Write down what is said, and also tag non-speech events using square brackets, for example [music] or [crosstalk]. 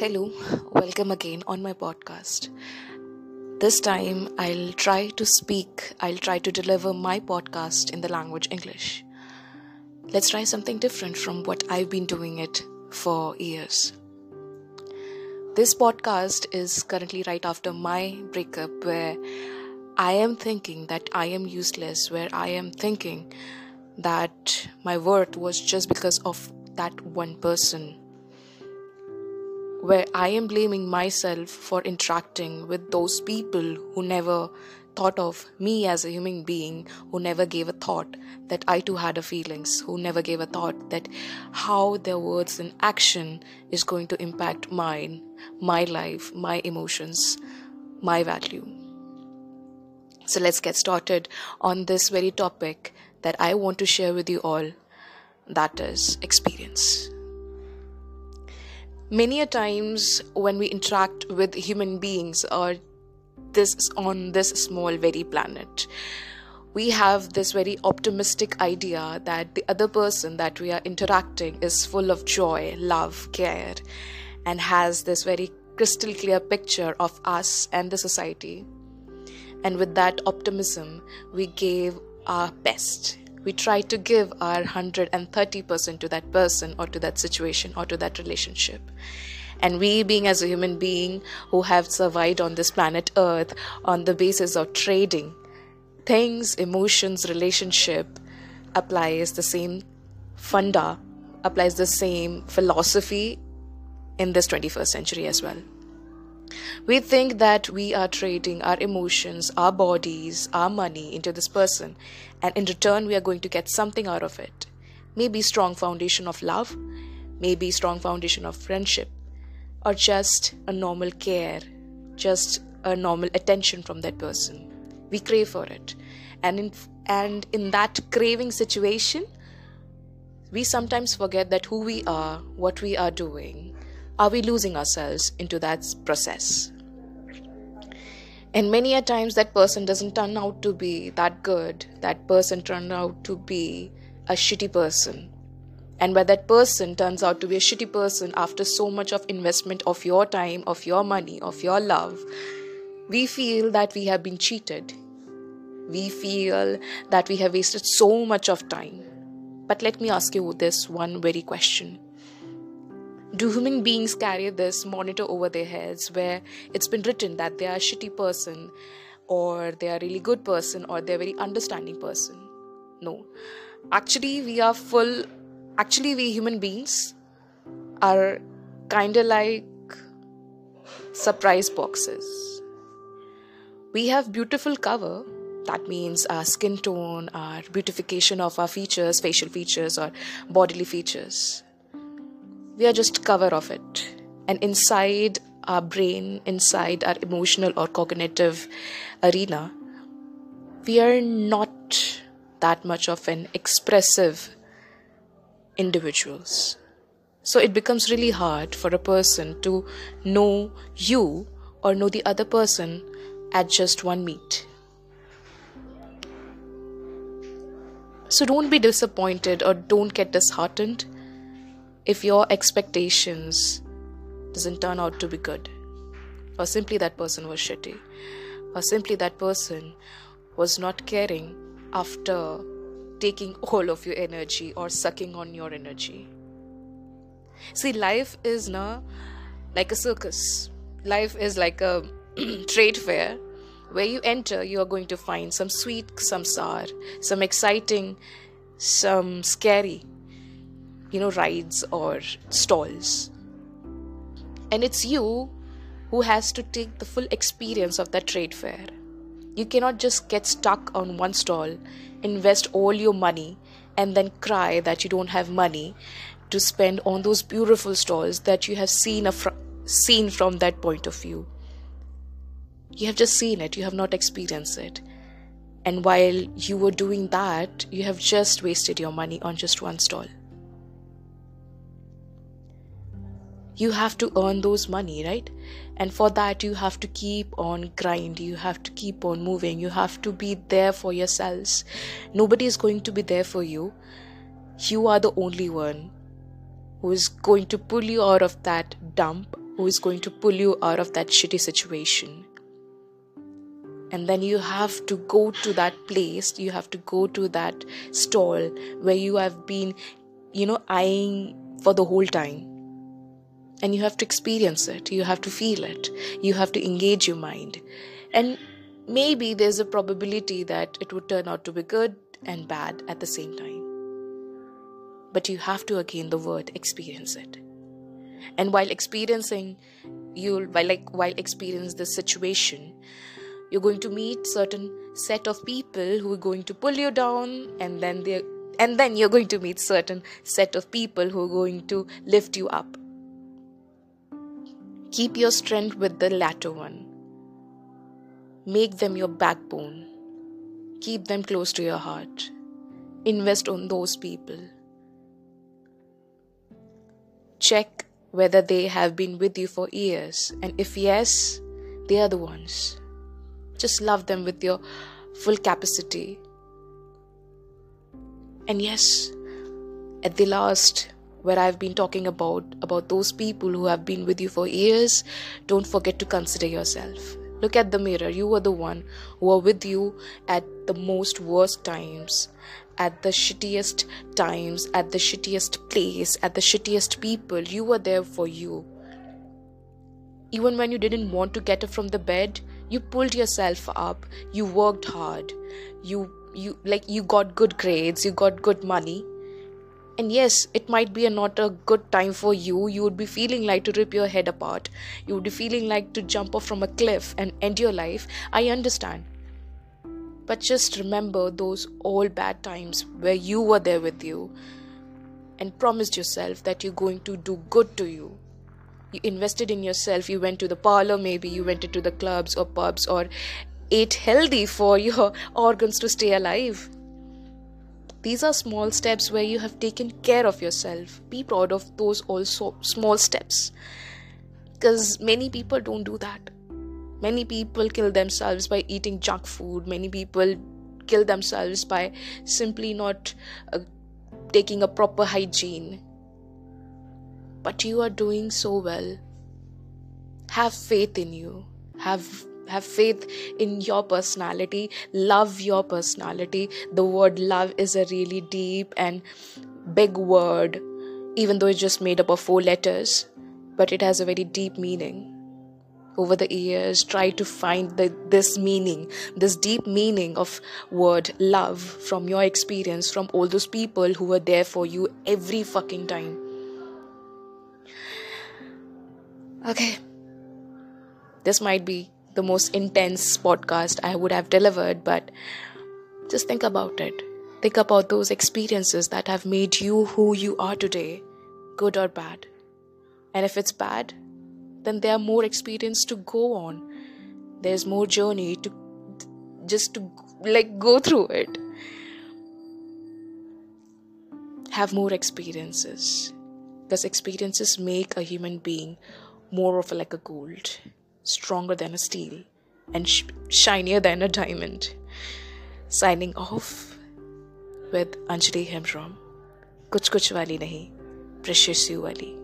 Hello, welcome again on my podcast. This time I'll try to speak, I'll try to deliver my podcast in the language English. Let's try something different from what I've been doing it for years. This podcast is currently right after my breakup, where I am thinking that I am useless, where I am thinking that my worth was just because of that one person where I am blaming myself for interacting with those people who never thought of me as a human being, who never gave a thought that I too had a feelings, who never gave a thought that how their words and action is going to impact mine, my life, my emotions, my value. So let's get started on this very topic that I want to share with you all that is experience many a times when we interact with human beings or this on this small very planet we have this very optimistic idea that the other person that we are interacting is full of joy love care and has this very crystal clear picture of us and the society. And with that optimism we gave our best we try to give our 130% to that person or to that situation or to that relationship. And we being as a human being who have survived on this planet earth on the basis of trading things emotions relationship applies the same funda applies the same philosophy in this 21st century as well we think that we are trading our emotions, our bodies, our money into this person, and in return, we are going to get something out of it. Maybe strong foundation of love, maybe strong foundation of friendship, or just a normal care, just a normal attention from that person. We crave for it, and in and in that craving situation, we sometimes forget that who we are, what we are doing, are we losing ourselves into that process? And many a times that person doesn't turn out to be that good. That person turned out to be a shitty person. And when that person turns out to be a shitty person after so much of investment of your time, of your money, of your love, we feel that we have been cheated. We feel that we have wasted so much of time. But let me ask you this one very question do human beings carry this monitor over their heads where it's been written that they are a shitty person or they are a really good person or they're a very understanding person? No. Actually we are full actually we human beings are kind of like surprise boxes. We have beautiful cover. That means our skin tone our beautification of our features facial features or bodily features we are just cover of it. And inside our brain inside our emotional or cognitive arena we are not that much of an expressive individuals. So it becomes really hard for a person to know you or know the other person at just one meet. So don't be disappointed or don't get disheartened if your expectations doesn't turn out to be good or simply that person was shitty or simply that person was not caring after taking all of your energy or sucking on your energy. See life is na like a circus. Life is like a [clears throat] trade fair where you enter you are going to find some sweet some sour some exciting some scary you know, rides or stalls. And it's you who has to take the full experience of that trade fair. You cannot just get stuck on one stall, invest all your money, and then cry that you don't have money to spend on those beautiful stalls that you have seen, fr- seen from that point of view. You have just seen it, you have not experienced it. And while you were doing that, you have just wasted your money on just one stall. You have to earn those money right? And for that you have to keep on grind you have to keep on moving. You have to be there for yourselves. Nobody is going to be there for you. You are the only one who is going to pull you out of that dump who is going to pull you out of that shitty situation. And then you have to go to that place you have to go to that stall where you have been you know eyeing for the whole time and you have to experience it. You have to feel it. You have to engage your mind. And maybe there's a probability that it would turn out to be good and bad at the same time. But you have to again the word experience it. And while experiencing you'll while like while experience the situation you're going to meet certain set of people who are going to pull you down and then they and then you're going to meet certain set of people who are going to lift you up keep your strength with the latter one. Make them your backbone. Keep them close to your heart. Invest on those people. Check whether they have been with you for years and if yes they are the ones. Just love them with your full capacity. And yes, at the last, where I've been talking about about those people who have been with you for years, don't forget to consider yourself. Look at the mirror. You are the one who are with you at the most worst times, at the shittiest times, at the shittiest place, at the shittiest people. You were there for you. Even when you didn't want to get up from the bed, you pulled yourself up you worked hard you you like you got good grades you got good money and yes it might be a not a good time for you. You would be feeling like to rip your head apart. You would be feeling like to jump off from a cliff and end your life. I understand. But just remember those old bad times where you were there with you and promised yourself that you're going to do good to you. You invested in yourself. You went to the parlor maybe. You went into the clubs or pubs or ate healthy for your [laughs] organs to stay alive these are small steps where you have taken care of yourself. Be proud of those also small steps. Because many people don't do that. Many people kill themselves by eating junk food. Many people kill themselves by simply not uh, taking a proper hygiene. But you are doing so well. Have faith in you. Have have faith in your personality. Love your personality. The word love is a really deep and big word, even though it's just made up of four letters, but it has a very deep meaning. Over the years, try to find the, this meaning, this deep meaning of word love from your experience, from all those people who were there for you every fucking time Okay. This might be the most intense podcast I would have delivered, but just think about it. Think about those experiences that have made you who you are today, good or bad. And if it's bad, then there are more experience to go on. There's more journey to just to like go through it. Have more experiences. Because experiences make a human being more of like a gold, stronger than a steel, and sh- shinier than a diamond. Signing off with Anjali. Kuch kuch wali nahi, precious you wali.